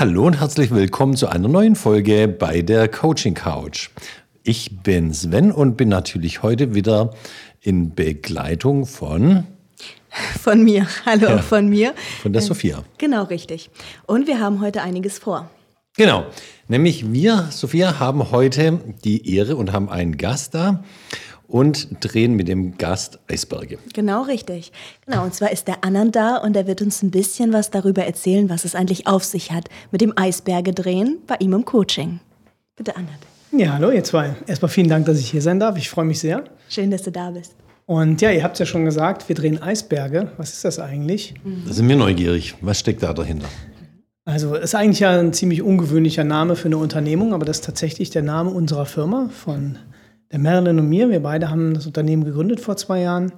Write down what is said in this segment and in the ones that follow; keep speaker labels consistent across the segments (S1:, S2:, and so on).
S1: Hallo und herzlich willkommen zu einer neuen Folge bei der Coaching Couch. Ich bin Sven und bin natürlich heute wieder in Begleitung von
S2: von mir. Hallo, ja, von mir.
S1: Von der Sophia.
S2: Genau, richtig. Und wir haben heute einiges vor.
S1: Genau. Nämlich wir, Sophia, haben heute die Ehre und haben einen Gast da und drehen mit dem Gast Eisberge.
S2: Genau, richtig. Genau, und zwar ist der Anand da und er wird uns ein bisschen was darüber erzählen, was es eigentlich auf sich hat mit dem Eisberge drehen bei ihm im Coaching. Bitte, Anand.
S3: Ja, hallo ihr zwei. Erstmal vielen Dank, dass ich hier sein darf. Ich freue mich sehr.
S2: Schön, dass du da bist.
S3: Und ja, ihr habt es ja schon gesagt, wir drehen Eisberge. Was ist das eigentlich?
S1: Da sind wir neugierig. Was steckt da dahinter?
S3: Also ist eigentlich ja ein ziemlich ungewöhnlicher Name für eine Unternehmung, aber das ist tatsächlich der Name unserer Firma von der Marilyn und mir. Wir beide haben das Unternehmen gegründet vor zwei Jahren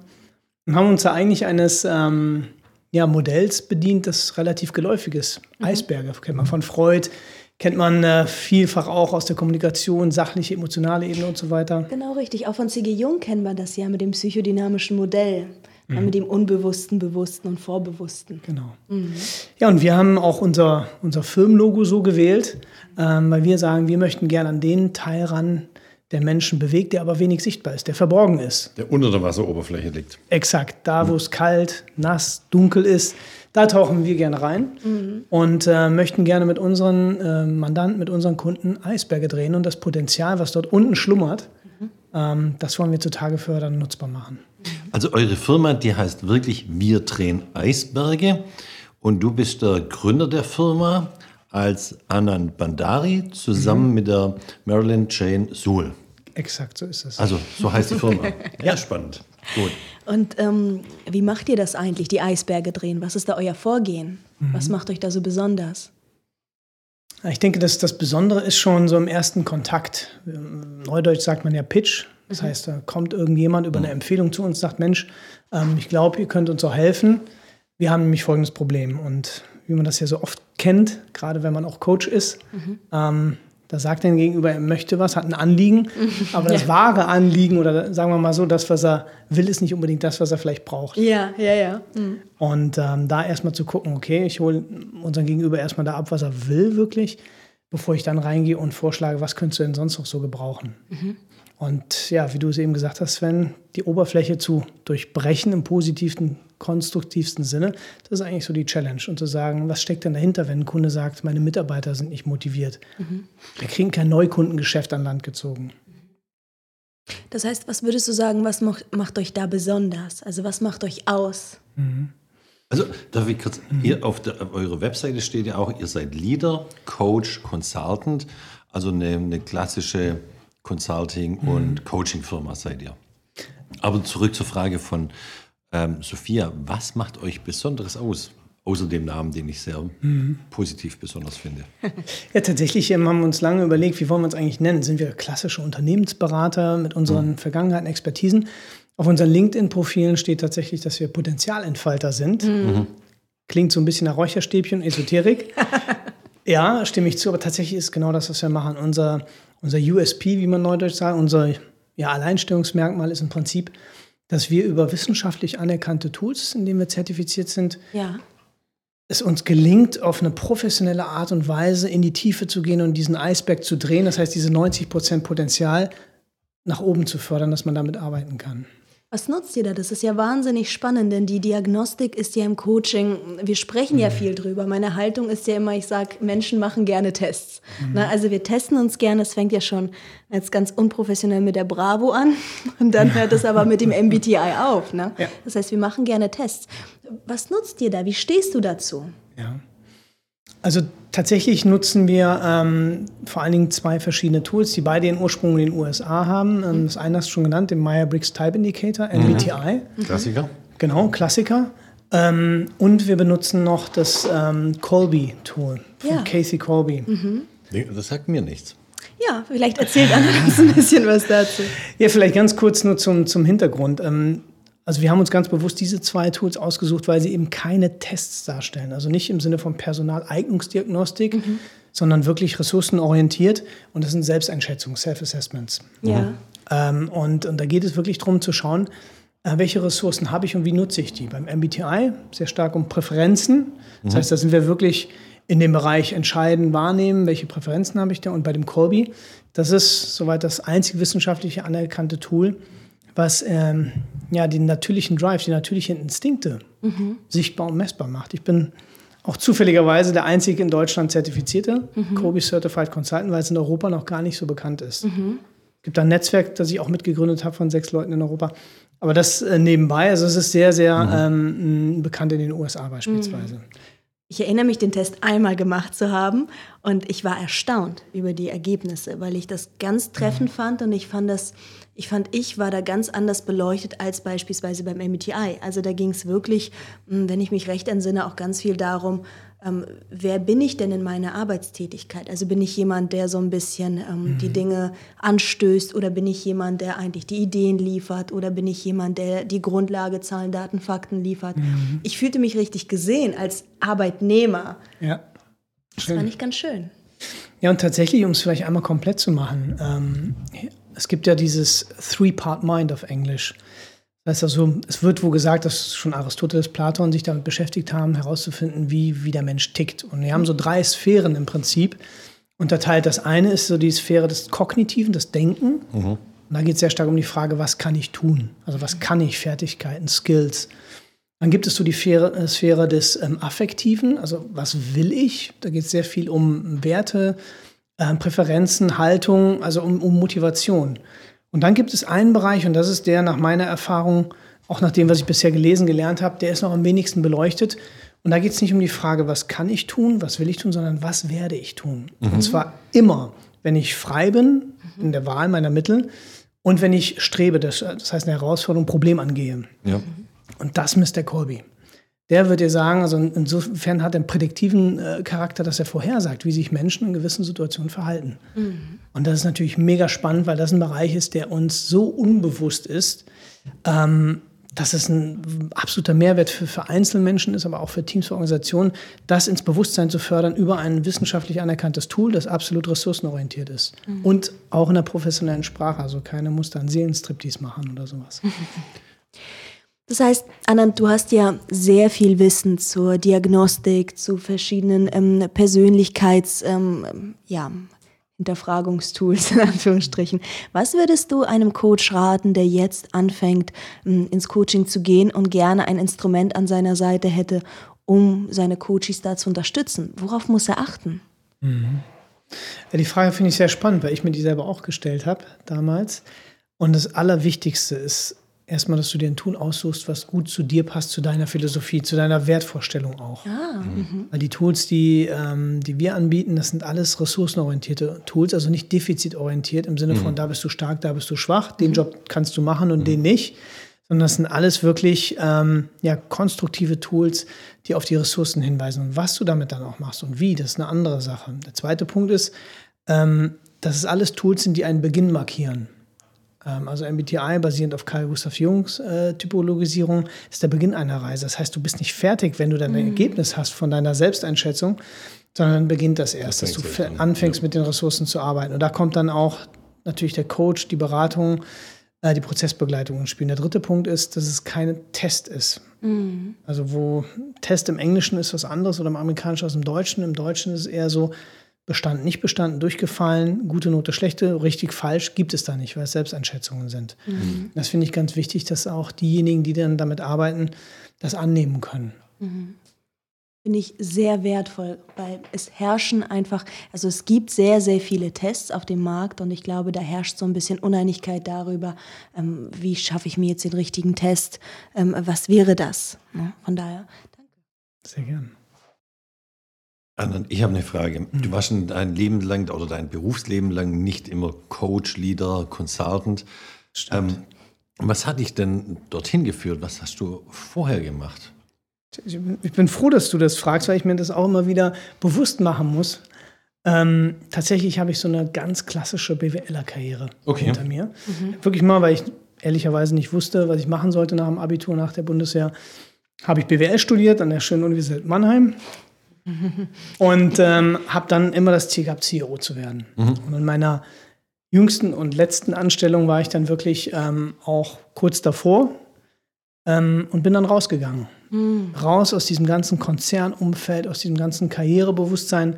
S3: und haben uns da eigentlich eines ähm, ja, Modells bedient, das relativ geläufig ist. Mhm. Eisberge kennt man von Freud, kennt man äh, vielfach auch aus der Kommunikation, sachliche, emotionale Ebene und so weiter.
S2: Genau richtig. Auch von C.G. Jung kennt man das ja mit dem psychodynamischen Modell. Mhm. Mit dem Unbewussten, Bewussten und Vorbewussten.
S3: Genau. Mhm. Ja, und wir haben auch unser, unser Firmenlogo so gewählt, ähm, weil wir sagen, wir möchten gerne an den Teil ran, der Menschen bewegt, der aber wenig sichtbar ist, der verborgen ist.
S1: Der unter der Wasseroberfläche liegt.
S3: Exakt. Da, wo es kalt, nass, dunkel ist, da tauchen wir gerne rein mhm. und äh, möchten gerne mit unseren äh, Mandanten, mit unseren Kunden Eisberge drehen und das Potenzial, was dort unten schlummert, mhm. ähm, das wollen wir zutage fördern und nutzbar machen.
S1: Also eure Firma, die heißt wirklich Wir drehen Eisberge und du bist der Gründer der Firma als Anand Bandari zusammen mhm. mit der Marilyn Jane Suhl.
S3: Exakt, so ist es.
S1: Also, so heißt die Firma. ja, spannend. Gut.
S2: Und ähm, wie macht ihr das eigentlich, die Eisberge drehen? Was ist da euer Vorgehen? Mhm. Was macht euch da so besonders?
S3: Ich denke, dass das Besondere ist schon so im ersten Kontakt. Neudeutsch sagt man ja Pitch. Das mhm. heißt, da kommt irgendjemand über eine mhm. Empfehlung zu uns, sagt, Mensch, ähm, ich glaube, ihr könnt uns auch helfen. Wir haben nämlich folgendes Problem. Und wie man das ja so oft kennt, gerade wenn man auch Coach ist, mhm. ähm, da sagt er gegenüber, er möchte was, hat ein Anliegen, aber das ja. wahre Anliegen oder sagen wir mal so, das, was er will, ist nicht unbedingt das, was er vielleicht braucht.
S2: Ja, ja, ja. Mhm.
S3: Und ähm, da erstmal zu gucken, okay, ich hole unseren Gegenüber erstmal da ab, was er will wirklich, bevor ich dann reingehe und vorschlage, was könntest du denn sonst noch so gebrauchen. Mhm. Und ja, wie du es eben gesagt hast, Sven, die Oberfläche zu durchbrechen im positiven konstruktivsten Sinne. Das ist eigentlich so die Challenge. Und zu sagen, was steckt denn dahinter, wenn ein Kunde sagt, meine Mitarbeiter sind nicht motiviert. Mhm. Wir kriegen kein Neukundengeschäft an Land gezogen.
S2: Das heißt, was würdest du sagen, was macht euch da besonders? Also was macht euch aus?
S1: Mhm. Also, darf ich kurz, mhm. ihr auf, der, auf eurer Webseite steht ja auch, ihr seid Leader, Coach, Consultant, also eine, eine klassische Consulting- mhm. und Coaching-Firma seid ihr. Aber zurück zur Frage von ähm, Sophia, was macht euch Besonderes aus? Außer dem Namen, den ich sehr mhm. positiv besonders finde.
S3: Ja, tatsächlich ähm, haben wir uns lange überlegt, wie wollen wir uns eigentlich nennen? Sind wir klassische Unternehmensberater mit unseren mhm. Vergangenheiten, Expertisen? Auf unseren LinkedIn-Profilen steht tatsächlich, dass wir Potenzialentfalter sind. Mhm. Klingt so ein bisschen nach Räucherstäbchen, Esoterik. ja, stimme ich zu, aber tatsächlich ist genau das, was wir machen. Unser, unser USP, wie man neudeutsch sagt, unser ja, Alleinstellungsmerkmal ist im Prinzip, dass wir über wissenschaftlich anerkannte Tools, in denen wir zertifiziert sind, ja. es uns gelingt, auf eine professionelle Art und Weise in die Tiefe zu gehen und diesen Eisberg zu drehen. Das heißt, diese 90 Prozent Potenzial nach oben zu fördern, dass man damit arbeiten kann.
S2: Was nutzt ihr da? Das ist ja wahnsinnig spannend, denn die Diagnostik ist ja im Coaching, wir sprechen ja mhm. viel drüber. Meine Haltung ist ja immer, ich sage, Menschen machen gerne Tests. Mhm. Na, also wir testen uns gerne, es fängt ja schon jetzt ganz unprofessionell mit der Bravo an und dann hört es aber mit dem MBTI auf. Ne? Ja. Das heißt, wir machen gerne Tests. Was nutzt ihr da? Wie stehst du dazu?
S3: Ja. Also tatsächlich nutzen wir ähm, vor allen Dingen zwei verschiedene Tools, die beide ihren Ursprung in den USA haben. Ähm, das eine hast du schon genannt, den Meyer-Briggs Type Indicator, MBTI.
S1: Mhm. Klassiker.
S3: Genau, Klassiker. Ähm, und wir benutzen noch das ähm, Colby-Tool von ja. Casey Colby. Mhm.
S1: Das sagt mir nichts.
S2: Ja, vielleicht erzählt Anna ein bisschen was dazu.
S3: Ja, vielleicht ganz kurz nur zum, zum Hintergrund. Ähm, also wir haben uns ganz bewusst diese zwei Tools ausgesucht, weil sie eben keine Tests darstellen. Also nicht im Sinne von Personaleignungsdiagnostik, mhm. sondern wirklich ressourcenorientiert. Und das sind Selbsteinschätzungen, Self-Assessments. Ja. Ähm, und, und da geht es wirklich darum zu schauen, äh, welche Ressourcen habe ich und wie nutze ich die. Beim MBTI sehr stark um Präferenzen. Das mhm. heißt, da sind wir wirklich in dem Bereich entscheiden, wahrnehmen, welche Präferenzen habe ich da. Und bei dem Colby, das ist soweit das einzige wissenschaftliche anerkannte Tool, was ähm, ja den natürlichen Drive, die natürlichen Instinkte mhm. sichtbar und messbar macht. Ich bin auch zufälligerweise der einzige in Deutschland zertifizierte mhm. Kobe Certified Consultant, weil es in Europa noch gar nicht so bekannt ist. Mhm. Es gibt ein Netzwerk, das ich auch mitgegründet habe von sechs Leuten in Europa. Aber das äh, nebenbei, also es ist sehr, sehr mhm. ähm, bekannt in den USA beispielsweise. Mhm.
S2: Ich erinnere mich, den Test einmal gemacht zu haben und ich war erstaunt über die Ergebnisse, weil ich das ganz treffend mhm. fand und ich fand das ich fand, ich war da ganz anders beleuchtet als beispielsweise beim MBTI. Also da ging es wirklich, hm, wenn ich mich recht entsinne, auch ganz viel darum, ähm, wer bin ich denn in meiner Arbeitstätigkeit? Also bin ich jemand, der so ein bisschen ähm, mhm. die Dinge anstößt oder bin ich jemand, der eigentlich die Ideen liefert oder bin ich jemand, der die Grundlage, Zahlen, Daten, Fakten liefert? Mhm. Ich fühlte mich richtig gesehen als Arbeitnehmer.
S3: Ja.
S2: Das fand ich ganz schön.
S3: Ja, und tatsächlich, um es vielleicht einmal komplett zu machen, ähm, es gibt ja dieses Three-Part-Mind auf Englisch. Das heißt also, es wird wohl gesagt, dass schon Aristoteles, Platon sich damit beschäftigt haben, herauszufinden, wie, wie der Mensch tickt. Und wir haben so drei Sphären im Prinzip unterteilt. Das eine ist so die Sphäre des Kognitiven, des Denken. Mhm. Und da geht es sehr stark um die Frage, was kann ich tun? Also was kann ich, Fertigkeiten, Skills. Dann gibt es so die Sphäre, äh, Sphäre des ähm, Affektiven, also was will ich? Da geht es sehr viel um Werte, äh, Präferenzen, Haltung, also um, um Motivation. Und dann gibt es einen Bereich, und das ist der nach meiner Erfahrung, auch nach dem, was ich bisher gelesen, gelernt habe, der ist noch am wenigsten beleuchtet. Und da geht es nicht um die Frage, was kann ich tun, was will ich tun, sondern was werde ich tun. Mhm. Und zwar immer, wenn ich frei bin in der Wahl meiner Mittel und wenn ich strebe, das, das heißt eine Herausforderung, ein Problem angehe. Ja. Und das misst der Colby der wird dir sagen, also insofern hat er einen prädiktiven äh, Charakter, dass er vorhersagt, wie sich Menschen in gewissen Situationen verhalten. Mhm. Und das ist natürlich mega spannend, weil das ein Bereich ist, der uns so unbewusst ist, ähm, dass es ein absoluter Mehrwert für, für Einzelmenschen ist, aber auch für Teams, für Organisationen, das ins Bewusstsein zu fördern über ein wissenschaftlich anerkanntes Tool, das absolut ressourcenorientiert ist. Mhm. Und auch in der professionellen Sprache. Also keiner muss da einen Seelenstriptease machen oder sowas.
S2: Das heißt, Anand, du hast ja sehr viel Wissen zur Diagnostik, zu verschiedenen ähm, Persönlichkeits, ähm, ja, Hinterfragungstools in Anführungsstrichen. Was würdest du einem Coach raten, der jetzt anfängt, ähm, ins Coaching zu gehen und gerne ein Instrument an seiner Seite hätte, um seine Coaches da zu unterstützen? Worauf muss er achten? Mhm.
S3: Die Frage finde ich sehr spannend, weil ich mir die selber auch gestellt habe damals. Und das Allerwichtigste ist, erstmal, dass du dir ein Tool aussuchst, was gut zu dir passt, zu deiner Philosophie, zu deiner Wertvorstellung auch. Ah, mhm. Weil die Tools, die, ähm, die wir anbieten, das sind alles ressourcenorientierte Tools, also nicht defizitorientiert im Sinne mhm. von, da bist du stark, da bist du schwach, den mhm. Job kannst du machen und mhm. den nicht, sondern das sind alles wirklich ähm, ja, konstruktive Tools, die auf die Ressourcen hinweisen. Und was du damit dann auch machst und wie, das ist eine andere Sache. Der zweite Punkt ist, ähm, dass es alles Tools sind, die einen Beginn markieren. Ähm, also MBTI basierend auf Carl Gustav Jungs äh, Typologisierung ist der Beginn einer Reise. Das heißt, du bist nicht fertig, wenn du dein mhm. Ergebnis hast von deiner Selbsteinschätzung, sondern beginnt das erst, das dass du anfängst mit den Ressourcen zu arbeiten. Und da kommt dann auch natürlich der Coach, die Beratung, äh, die Prozessbegleitung ins Spiel. Der dritte Punkt ist, dass es kein Test ist. Mhm. Also wo Test im Englischen ist was anderes oder im Amerikanischen als im Deutschen. Im Deutschen ist es eher so, bestanden, nicht bestanden, durchgefallen, gute Note, schlechte, richtig, falsch, gibt es da nicht, weil es Selbsteinschätzungen sind. Mhm. Das finde ich ganz wichtig, dass auch diejenigen, die dann damit arbeiten, das annehmen können. Mhm.
S2: Finde ich sehr wertvoll, weil es herrschen einfach, also es gibt sehr, sehr viele Tests auf dem Markt und ich glaube, da herrscht so ein bisschen Uneinigkeit darüber, ähm, wie schaffe ich mir jetzt den richtigen Test, ähm, was wäre das? Ne? Von daher, danke.
S3: Sehr gern.
S1: Ich habe eine Frage. Du warst dein Leben lang oder dein Berufsleben lang nicht immer Coach, Leader, Consultant. Ähm, was hat dich denn dorthin geführt? Was hast du vorher gemacht?
S3: Ich bin froh, dass du das fragst, weil ich mir das auch immer wieder bewusst machen muss. Ähm, tatsächlich habe ich so eine ganz klassische BWLer-Karriere okay. hinter mir. Mhm. Wirklich mal, weil ich ehrlicherweise nicht wusste, was ich machen sollte nach dem Abitur, nach der Bundeswehr, habe ich BWL studiert an der schönen Universität Mannheim und ähm, habe dann immer das Ziel gehabt, CEO zu werden. Mhm. Und in meiner jüngsten und letzten Anstellung war ich dann wirklich ähm, auch kurz davor ähm, und bin dann rausgegangen, Mhm. Raus aus diesem ganzen Konzernumfeld, aus diesem ganzen Karrierebewusstsein,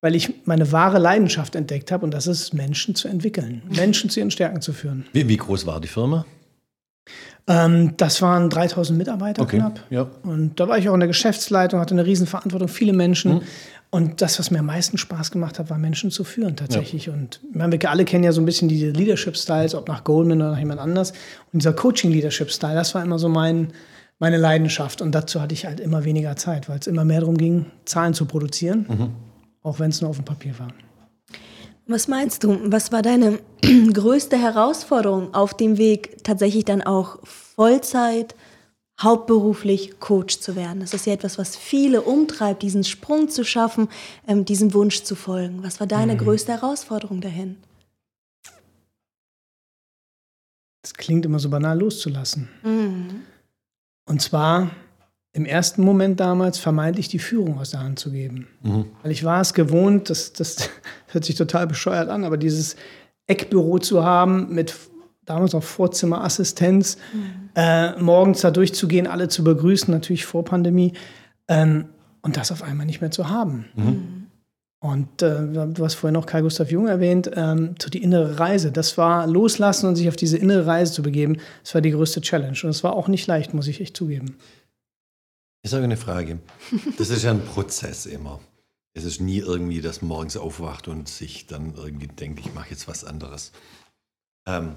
S3: weil ich meine wahre Leidenschaft entdeckt habe und das ist, Menschen zu entwickeln, Menschen zu ihren Stärken zu führen.
S1: Wie, wie groß war die Firma?
S3: Ähm, das waren 3000 Mitarbeiter
S1: okay.
S3: knapp.
S1: Ja.
S3: Und da war ich auch in der Geschäftsleitung, hatte eine Riesenverantwortung, viele Menschen. Mhm. Und das, was mir am meisten Spaß gemacht hat, war Menschen zu führen tatsächlich. Ja. Und meine, wir alle kennen ja so ein bisschen diese Leadership-Styles, ob nach Goldman oder nach jemand anders. Und dieser Coaching-Leadership-Style, das war immer so mein, meine Leidenschaft. Und dazu hatte ich halt immer weniger Zeit, weil es immer mehr darum ging, Zahlen zu produzieren, mhm. auch wenn es nur auf dem Papier war.
S2: Was meinst du, was war deine größte Herausforderung auf dem Weg, tatsächlich dann auch Vollzeit, hauptberuflich Coach zu werden? Das ist ja etwas, was viele umtreibt, diesen Sprung zu schaffen, ähm, diesem Wunsch zu folgen. Was war deine mhm. größte Herausforderung dahin?
S3: Das klingt immer so banal loszulassen. Mhm. Und zwar im ersten Moment damals vermeintlich die Führung aus der Hand zu geben. Mhm. Weil ich war es gewohnt, das, das hört sich total bescheuert an, aber dieses Eckbüro zu haben mit damals auch Vorzimmerassistenz, mhm. äh, morgens da durchzugehen, alle zu begrüßen, natürlich vor Pandemie, ähm, und das auf einmal nicht mehr zu haben. Mhm. Und äh, du hast vorhin noch Karl Gustav Jung erwähnt, ähm, so die innere Reise. Das war loslassen und sich auf diese innere Reise zu begeben. Das war die größte Challenge. Und es war auch nicht leicht, muss ich echt zugeben.
S1: Ich sage eine Frage. Das ist ja ein Prozess immer. Es ist nie irgendwie, dass man morgens aufwacht und sich dann irgendwie denkt, ich mache jetzt was anderes. Ähm,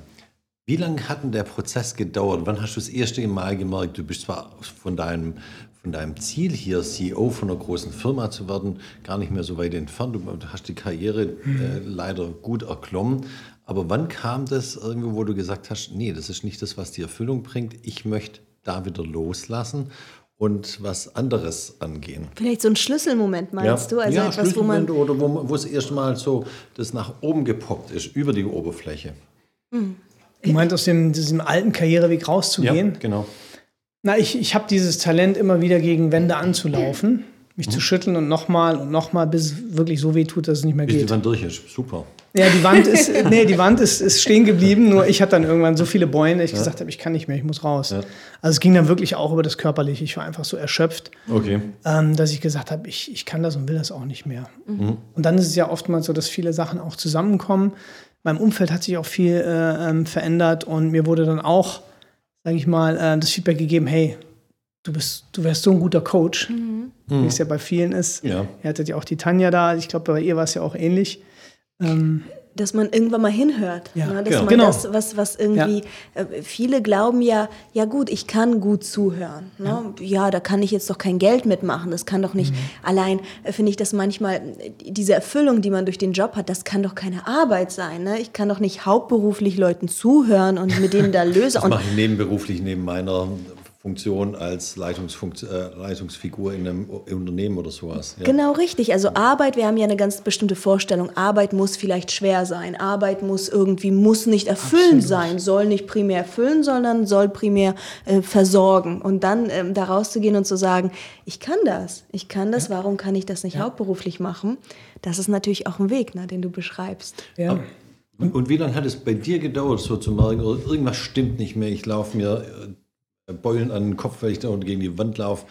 S1: wie lange hat denn der Prozess gedauert? Wann hast du das erste Mal gemerkt, du bist zwar von deinem, von deinem Ziel hier, CEO von einer großen Firma zu werden, gar nicht mehr so weit entfernt. Du hast die Karriere äh, leider gut erklommen. Aber wann kam das irgendwo, wo du gesagt hast, nee, das ist nicht das, was die Erfüllung bringt. Ich möchte da wieder loslassen und was anderes angehen.
S2: Vielleicht so ein Schlüsselmoment, meinst
S1: ja.
S2: du?
S1: Also ja, etwas, wo man oder wo, wo es erstmal so das nach oben gepoppt ist, über die Oberfläche.
S3: Hm. Du meinst, aus dem, diesem alten Karriereweg rauszugehen?
S1: Ja, genau.
S3: Na, ich, ich habe dieses Talent, immer wieder gegen Wände anzulaufen, mich mhm. zu schütteln und nochmal und nochmal, bis es wirklich so weh tut, dass es nicht mehr
S1: bis
S3: geht.
S1: Bis die Wand durch ist, super.
S3: Ja, die Wand ist, nee, die Wand ist, ist stehen geblieben, nur ich hatte dann irgendwann so viele Bäume, dass ich ja. gesagt habe, ich kann nicht mehr, ich muss raus. Ja. Also es ging dann wirklich auch über das Körperliche. Ich war einfach so erschöpft,
S1: okay.
S3: ähm, dass ich gesagt habe, ich, ich kann das und will das auch nicht mehr. Mhm. Und dann ist es ja oftmals so, dass viele Sachen auch zusammenkommen. Mein Umfeld hat sich auch viel äh, ähm, verändert und mir wurde dann auch, sage ich mal, äh, das Feedback gegeben, hey, du bist, du wärst so ein guter Coach, mhm. wie es ja bei vielen ist.
S1: Ja.
S3: Ihr hattet ja auch die Tanja da, ich glaube, bei ihr war es ja auch ähnlich. Ähm,
S2: dass man irgendwann mal hinhört.
S3: Ja,
S2: ne?
S3: Dass ja.
S2: man
S3: genau.
S2: das, was, was irgendwie, ja. äh, viele glauben ja, ja gut, ich kann gut zuhören. Ne? Ja. ja. da kann ich jetzt doch kein Geld mitmachen. Das kann doch nicht, mhm. allein äh, finde ich das manchmal, diese Erfüllung, die man durch den Job hat, das kann doch keine Arbeit sein. Ne? Ich kann doch nicht hauptberuflich Leuten zuhören und mit denen da lösen.
S1: Das mache ich nebenberuflich neben meiner Funktion als Leitungsfunkt, äh, Leitungsfigur in einem Unternehmen oder sowas.
S2: Ja. Genau richtig. Also Arbeit, wir haben ja eine ganz bestimmte Vorstellung. Arbeit muss vielleicht schwer sein. Arbeit muss irgendwie, muss nicht erfüllend Absolut. sein, soll nicht primär erfüllen, sondern soll primär äh, versorgen. Und dann ähm, da rauszugehen und zu sagen, ich kann das, ich kann das, ja. warum kann ich das nicht ja. hauptberuflich machen? Das ist natürlich auch ein Weg, ne, den du beschreibst.
S1: Ja. Und, und wie lange hat es bei dir gedauert, so zu merken, irgendwas stimmt nicht mehr, ich laufe mir äh, Beulen an den Kopf, weil ich da gegen die Wand laufe.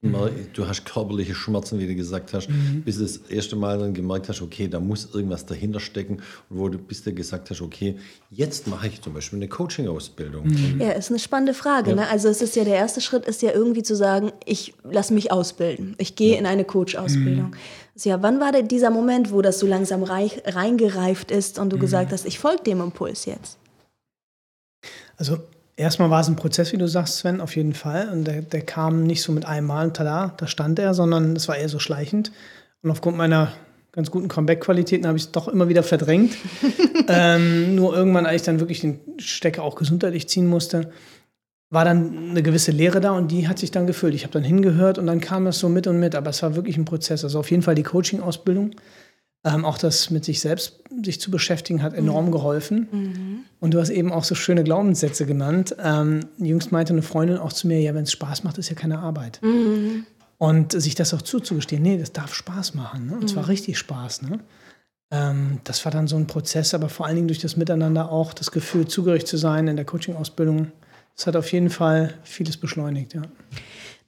S1: Mal, du hast körperliche Schmerzen, wie du gesagt hast, mhm. bis du das erste Mal dann gemerkt hast, okay, da muss irgendwas dahinter stecken. Und wo du bis du gesagt hast, okay, jetzt mache ich zum Beispiel eine Coaching-Ausbildung.
S2: Mhm. Ja, ist eine spannende Frage. Ja. Ne? Also es ist ja der erste Schritt, ist ja irgendwie zu sagen, ich lasse mich ausbilden. Ich gehe ja. in eine Coach-Ausbildung. Mhm. Ja, wann war denn dieser Moment, wo das so langsam reich, reingereift ist und du mhm. gesagt hast, ich folge dem Impuls jetzt?
S3: Also Erstmal war es ein Prozess, wie du sagst, Sven, auf jeden Fall. Und der, der kam nicht so mit einem Mal, tada, da stand er, sondern es war eher so schleichend. Und aufgrund meiner ganz guten Comeback-Qualitäten habe ich es doch immer wieder verdrängt. ähm, nur irgendwann, als ich dann wirklich den Stecker auch gesundheitlich ziehen musste, war dann eine gewisse Leere da und die hat sich dann gefüllt. Ich habe dann hingehört und dann kam das so mit und mit, aber es war wirklich ein Prozess. Also auf jeden Fall die Coaching-Ausbildung ähm, auch das mit sich selbst sich zu beschäftigen hat enorm mhm. geholfen. Mhm. Und du hast eben auch so schöne Glaubenssätze genannt. Ähm, jüngst meinte eine Freundin auch zu mir, ja, wenn es Spaß macht, ist ja keine Arbeit. Mhm. Und sich das auch zuzugestehen, nee, das darf Spaß machen. Ne? Und zwar mhm. richtig Spaß. Ne? Ähm, das war dann so ein Prozess, aber vor allen Dingen durch das Miteinander auch das Gefühl, zugehörig zu sein in der Coaching-Ausbildung. Das hat auf jeden Fall vieles beschleunigt, ja.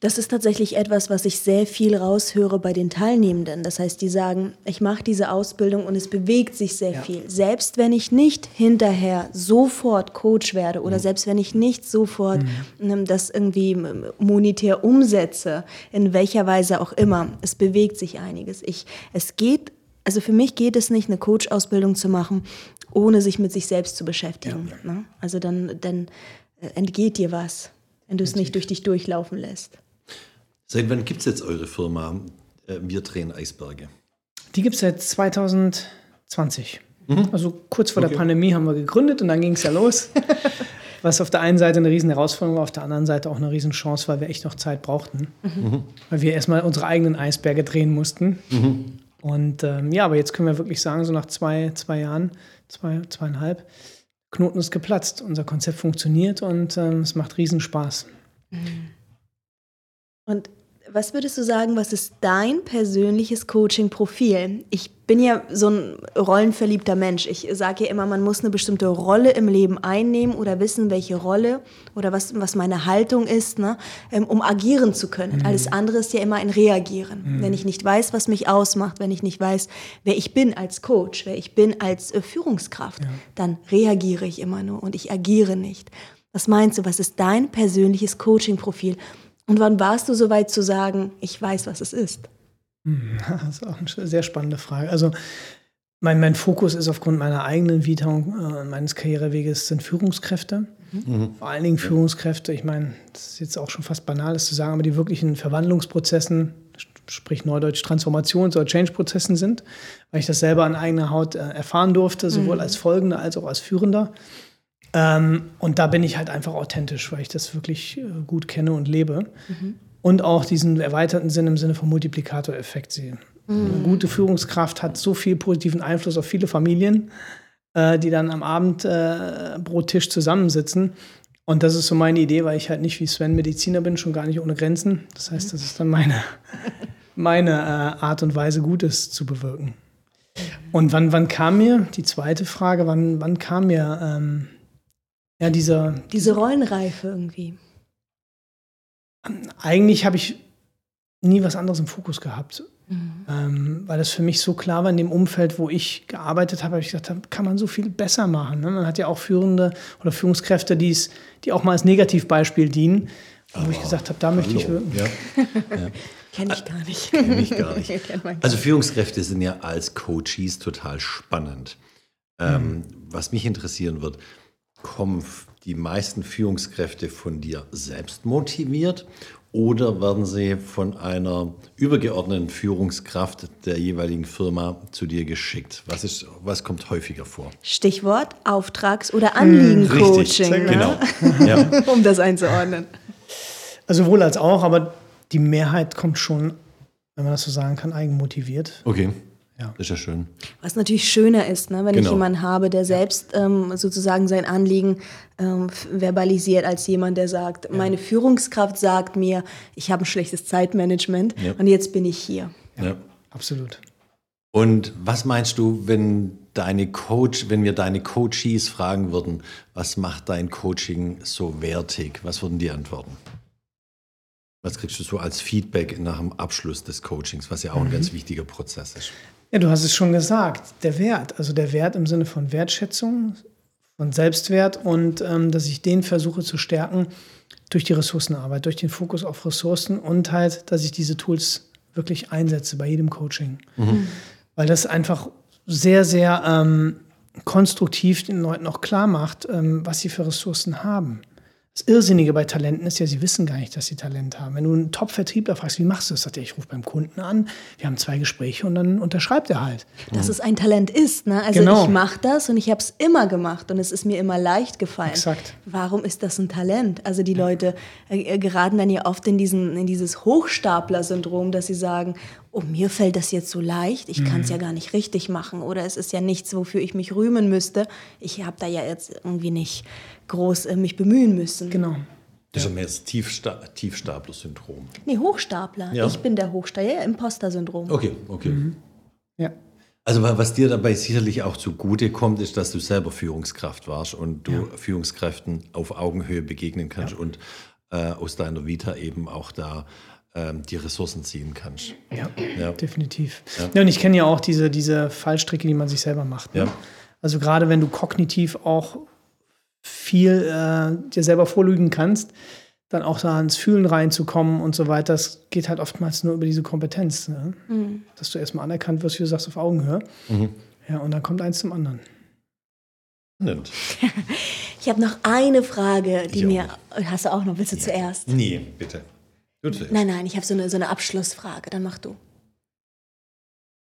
S2: Das ist tatsächlich etwas, was ich sehr viel raushöre bei den Teilnehmenden. Das heißt, die sagen, ich mache diese Ausbildung und es bewegt sich sehr ja. viel. Selbst wenn ich nicht hinterher sofort Coach werde oder mhm. selbst wenn ich nicht sofort mhm. das irgendwie monetär umsetze, in welcher Weise auch immer, es bewegt sich einiges. Ich, es geht, also für mich geht es nicht, eine Coach-Ausbildung zu machen, ohne sich mit sich selbst zu beschäftigen. Ja. Ne? Also dann, dann äh, entgeht dir was, wenn du es nicht durch dich durchlaufen lässt.
S1: Seit wann gibt es jetzt eure Firma äh, Wir drehen Eisberge?
S3: Die gibt es seit 2020. Mhm. Also kurz vor okay. der Pandemie haben wir gegründet und dann ging es ja los. Was auf der einen Seite eine riesen Herausforderung war, auf der anderen Seite auch eine riesen Chance, weil wir echt noch Zeit brauchten. Mhm. Weil wir erstmal unsere eigenen Eisberge drehen mussten. Mhm. Und ähm, ja, aber jetzt können wir wirklich sagen, so nach zwei, zwei Jahren, zwei, zweieinhalb, Knoten ist geplatzt. Unser Konzept funktioniert und ähm, es macht riesen Spaß. Mhm.
S2: Und was würdest du sagen, was ist dein persönliches Coaching-Profil? Ich bin ja so ein rollenverliebter Mensch. Ich sage ja immer, man muss eine bestimmte Rolle im Leben einnehmen oder wissen, welche Rolle oder was, was meine Haltung ist, ne, ähm, um agieren zu können. Mhm. Alles andere ist ja immer ein Reagieren. Mhm. Wenn ich nicht weiß, was mich ausmacht, wenn ich nicht weiß, wer ich bin als Coach, wer ich bin als äh, Führungskraft, ja. dann reagiere ich immer nur und ich agiere nicht. Was meinst du, was ist dein persönliches Coaching-Profil? Und wann warst du so weit zu sagen, ich weiß, was es ist?
S3: Hm, das ist auch eine sehr spannende Frage. Also mein, mein Fokus ist aufgrund meiner eigenen Vita und äh, meines Karriereweges sind Führungskräfte. Mhm. Vor allen Dingen Führungskräfte. Ich meine, das ist jetzt auch schon fast banal, das zu sagen, aber die wirklichen Verwandlungsprozessen, sprich Neudeutsch Transformations- oder Change-Prozessen sind, weil ich das selber an eigener Haut äh, erfahren durfte, sowohl mhm. als Folgender als auch als Führender. Ähm, und da bin ich halt einfach authentisch, weil ich das wirklich äh, gut kenne und lebe. Mhm. Und auch diesen erweiterten Sinn im Sinne von Multiplikatoreffekt sehe. Mhm. Eine gute Führungskraft hat so viel positiven Einfluss auf viele Familien, äh, die dann am Abend äh, Brottisch zusammensitzen. Und das ist so meine Idee, weil ich halt nicht wie Sven Mediziner bin, schon gar nicht ohne Grenzen. Das heißt, das ist dann meine, meine äh, Art und Weise, Gutes zu bewirken. Und wann, wann kam mir, die zweite Frage, wann, wann kam mir ähm, ja, dieser.
S2: Diese Rollenreife irgendwie.
S3: Eigentlich habe ich nie was anderes im Fokus gehabt. Mhm. Ähm, weil das für mich so klar war, in dem Umfeld, wo ich gearbeitet habe, habe ich gedacht, da kann man so viel besser machen. Ne? Man hat ja auch Führende oder Führungskräfte, die's, die auch mal als Negativbeispiel dienen, wo Aber ich gesagt habe, da hallo. möchte ich wirken. Ja.
S2: ja. Kenne ich gar nicht. Kenn
S1: ich gar nicht. Also Führungskräfte sind ja als Coaches total spannend. Ähm, mhm. Was mich interessieren wird, kommen die meisten Führungskräfte von dir selbst motiviert oder werden sie von einer übergeordneten Führungskraft der jeweiligen Firma zu dir geschickt? Was, ist, was kommt häufiger vor?
S2: Stichwort Auftrags- oder Anliegencoaching. Hm,
S1: genau.
S2: Ja. um das einzuordnen.
S3: Also wohl als auch, aber die Mehrheit kommt schon, wenn man das so sagen kann, eigenmotiviert.
S1: Okay. Ja. Ist ja schön.
S2: Was natürlich schöner ist, ne, wenn genau. ich jemanden habe, der selbst ähm, sozusagen sein Anliegen ähm, verbalisiert, als jemand, der sagt, ja. meine Führungskraft sagt mir, ich habe ein schlechtes Zeitmanagement ja. und jetzt bin ich hier.
S3: Ja, absolut.
S1: Und was meinst du, wenn deine Coach, wenn wir deine Coaches fragen würden, was macht dein Coaching so wertig? Was würden die antworten? Was kriegst du so als Feedback nach dem Abschluss des Coachings, was ja auch mhm. ein ganz wichtiger Prozess ist?
S3: Ja, du hast es schon gesagt, der Wert, also der Wert im Sinne von Wertschätzung, von Selbstwert und ähm, dass ich den versuche zu stärken durch die Ressourcenarbeit, durch den Fokus auf Ressourcen und halt, dass ich diese Tools wirklich einsetze bei jedem Coaching. Mhm. Weil das einfach sehr, sehr ähm, konstruktiv den Leuten auch klar macht, ähm, was sie für Ressourcen haben. Das Irrsinnige bei Talenten ist ja, sie wissen gar nicht, dass sie Talent haben. Wenn du einen Top-Vertriebler fragst, wie machst du das? Sagt er, ich rufe beim Kunden an, wir haben zwei Gespräche und dann unterschreibt er halt.
S2: Dass mhm. es ein Talent ist, ne? Also genau. ich mache das und ich habe es immer gemacht und es ist mir immer leicht gefallen.
S3: Exakt.
S2: Warum ist das ein Talent? Also die Leute äh, geraten dann ja oft in, diesen, in dieses Hochstapler-Syndrom, dass sie sagen, oh, mir fällt das jetzt so leicht, ich kann es mhm. ja gar nicht richtig machen oder es ist ja nichts, wofür ich mich rühmen müsste. Ich habe da ja jetzt irgendwie nicht groß äh, mich bemühen müssen.
S3: Genau.
S1: Das ist ja mehr das Tiefsta Tiefstapler-Syndrom.
S2: Nee, Hochstapler. Ja. Ich bin der Hochstapler, ja, Imposter-Syndrom.
S1: Okay, okay. Mhm.
S3: Ja.
S1: Also was dir dabei sicherlich auch zugute kommt, ist, dass du selber Führungskraft warst und du ja. Führungskräften auf Augenhöhe begegnen kannst ja. und äh, aus deiner Vita eben auch da ähm, die Ressourcen ziehen kannst.
S3: Ja,
S1: Ja.
S3: definitiv. Ja. und ich kenne ja auch diese, diese Fallstricke, die man sich selber macht. Ne?
S1: Ja.
S3: Also gerade wenn du kognitiv auch viel äh, dir selber vorlügen kannst, dann auch da ins Fühlen reinzukommen und so weiter, das geht halt oftmals nur über diese Kompetenz. Ne? Dass du erstmal anerkannt wirst, wie du sagst, auf Augenhöhe. Ja, und dann kommt eins zum anderen.
S1: Spannend.
S2: Ich habe noch eine Frage, die
S1: auch
S2: mir. Hast du auch noch? Willst du zuerst?
S1: Nee, bitte. Du zuerst.
S2: Nein, nein, ich habe so eine, so eine Abschlussfrage. Dann mach du.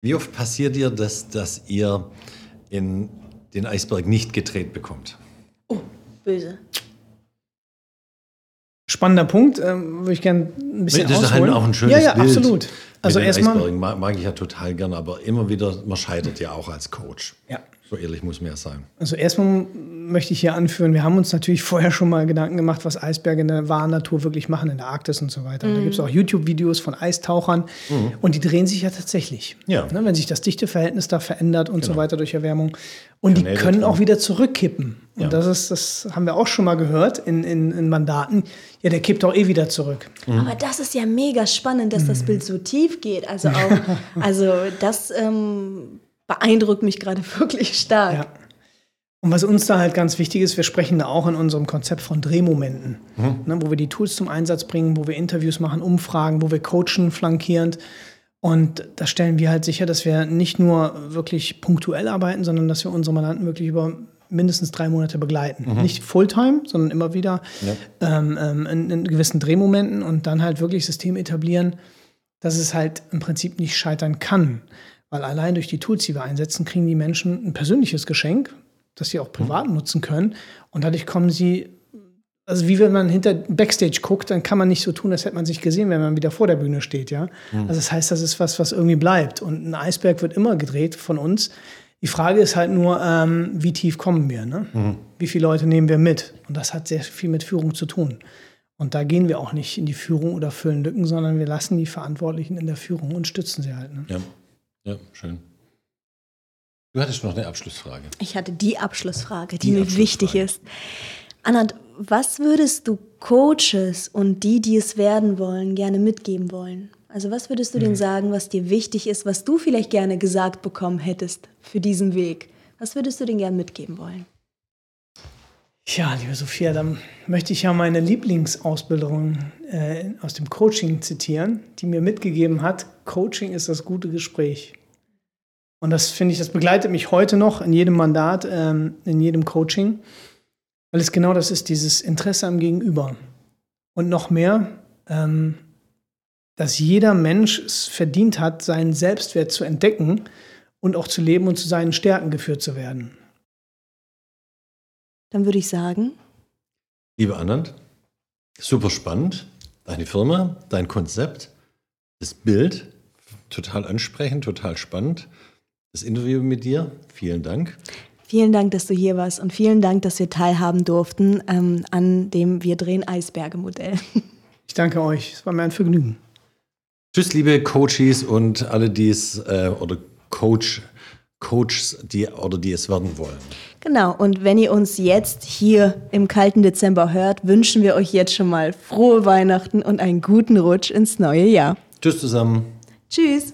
S1: Wie oft passiert dir das, dass ihr in den Eisberg nicht gedreht bekommt?
S2: Oh, böse.
S3: Spannender Punkt, ähm, würde ich gerne ein bisschen
S1: Das ist halt
S3: ausholen.
S1: auch ein schönes
S3: Ja, ja,
S1: Bild.
S3: absolut. Also erstmal,
S1: Eisbergen mag, mag ich ja total gern, aber immer wieder, man scheitert ja auch als Coach.
S3: ja.
S1: So ehrlich muss man ja sein.
S3: Also erstmal möchte ich hier anführen, wir haben uns natürlich vorher schon mal Gedanken gemacht, was Eisberge in der wahren Natur wirklich machen, in der Arktis und so weiter. Und da gibt es auch YouTube-Videos von Eistauchern und die drehen sich ja tatsächlich.
S1: Mhm. Ja.
S3: Ne, wenn sich das Dichteverhältnis da verändert und so weiter durch Erwärmung. Und die
S1: Kanäle
S3: können
S1: drin.
S3: auch wieder zurückkippen. Und
S1: Ja.
S3: das ist, das haben wir auch schon mal gehört in, in, in Mandaten. Ja, der kippt auch eh wieder zurück.
S2: Aber das ist ja mega spannend, dass das Bild so tief geht. Also auch, also das ähm, beeindruckt mich gerade wirklich stark.
S3: Ja. Und was uns da halt ganz wichtig ist, wir sprechen da auch in unserem Konzept von Drehmomenten, ne, wo wir die Tools zum Einsatz bringen, wo wir Interviews machen, Umfragen, wo wir coachen flankierend. Und da stellen wir halt sicher, dass wir nicht nur wirklich punktuell arbeiten, sondern dass wir unsere Mandanten wirklich über mindestens drei Monate begleiten. Nicht Fulltime, sondern immer wieder ähm, ähm, in, in gewissen Drehmomenten und dann halt wirklich Systeme etablieren, dass es halt im Prinzip nicht scheitern kann. Weil allein durch die Tools, die wir einsetzen, kriegen die Menschen ein persönliches Geschenk, das sie auch privat nutzen können. Und dadurch kommen sie, also wie wenn man hinter Backstage guckt, dann kann man nicht so tun, als hätte man sich gesehen, wenn man wieder vor der Bühne steht, ja. Also das heißt, das ist was, was irgendwie bleibt. Und ein Eisberg wird immer gedreht von uns. Die Frage ist halt nur, ähm, wie tief kommen wir, ne? Wie viele Leute nehmen wir mit? Und das hat sehr viel mit Führung zu tun. Und da gehen wir auch nicht in die Führung oder füllen Lücken, sondern wir lassen die Verantwortlichen in der Führung und stützen sie halt. Ne?
S1: Ja, ja schön. Du hattest noch eine Abschlussfrage.
S2: Ich hatte die Abschlussfrage, die,
S1: Die
S2: mir
S1: Abschlussfrage.
S2: wichtig ist. Anand, was würdest du Coaches und die, die es werden wollen, gerne mitgeben wollen? Also was würdest du
S1: Mhm.
S2: denen sagen, was dir wichtig ist, was du vielleicht gerne gesagt bekommen hättest für diesen Weg? Was würdest du denen gerne mitgeben wollen?
S3: Ja, liebe Sophia, dann möchte ich ja meine Lieblingsausbilderin äh, aus dem Coaching zitieren, die mir mitgegeben hat, Coaching ist das gute Gespräch. Und das finde ich, das begleitet mich heute noch in jedem Mandat, ähm, in jedem Coaching, weil es genau das ist, dieses Interesse am Gegenüber. Und noch mehr, ähm, dass jeder Mensch es verdient hat, seinen Selbstwert zu entdecken und auch zu leben und zu seinen Stärken geführt zu werden.
S2: Dann würde ich sagen,
S1: Liebe Anand, super spannend. Deine Firma, dein Konzept, das Bild, total ansprechend, total spannend. Das Interview mit dir, vielen Dank.
S2: vielen Dank, dass du hier warst und vielen Dank, dass wir teilhaben durften ähm, an dem Wir drehen Eisberge-Modell.
S3: Ich danke euch, es war mir ein Vergnügen.
S1: Tschüss, liebe Coaches und alle, die es äh, oder Coach, Coaches, die oder die es werden wollen.
S2: Genau, und wenn ihr uns jetzt hier im kalten Dezember hört, wünschen wir euch jetzt schon mal frohe Weihnachten und einen guten Rutsch ins neue Jahr.
S1: Tschüss zusammen.
S2: Tschüss!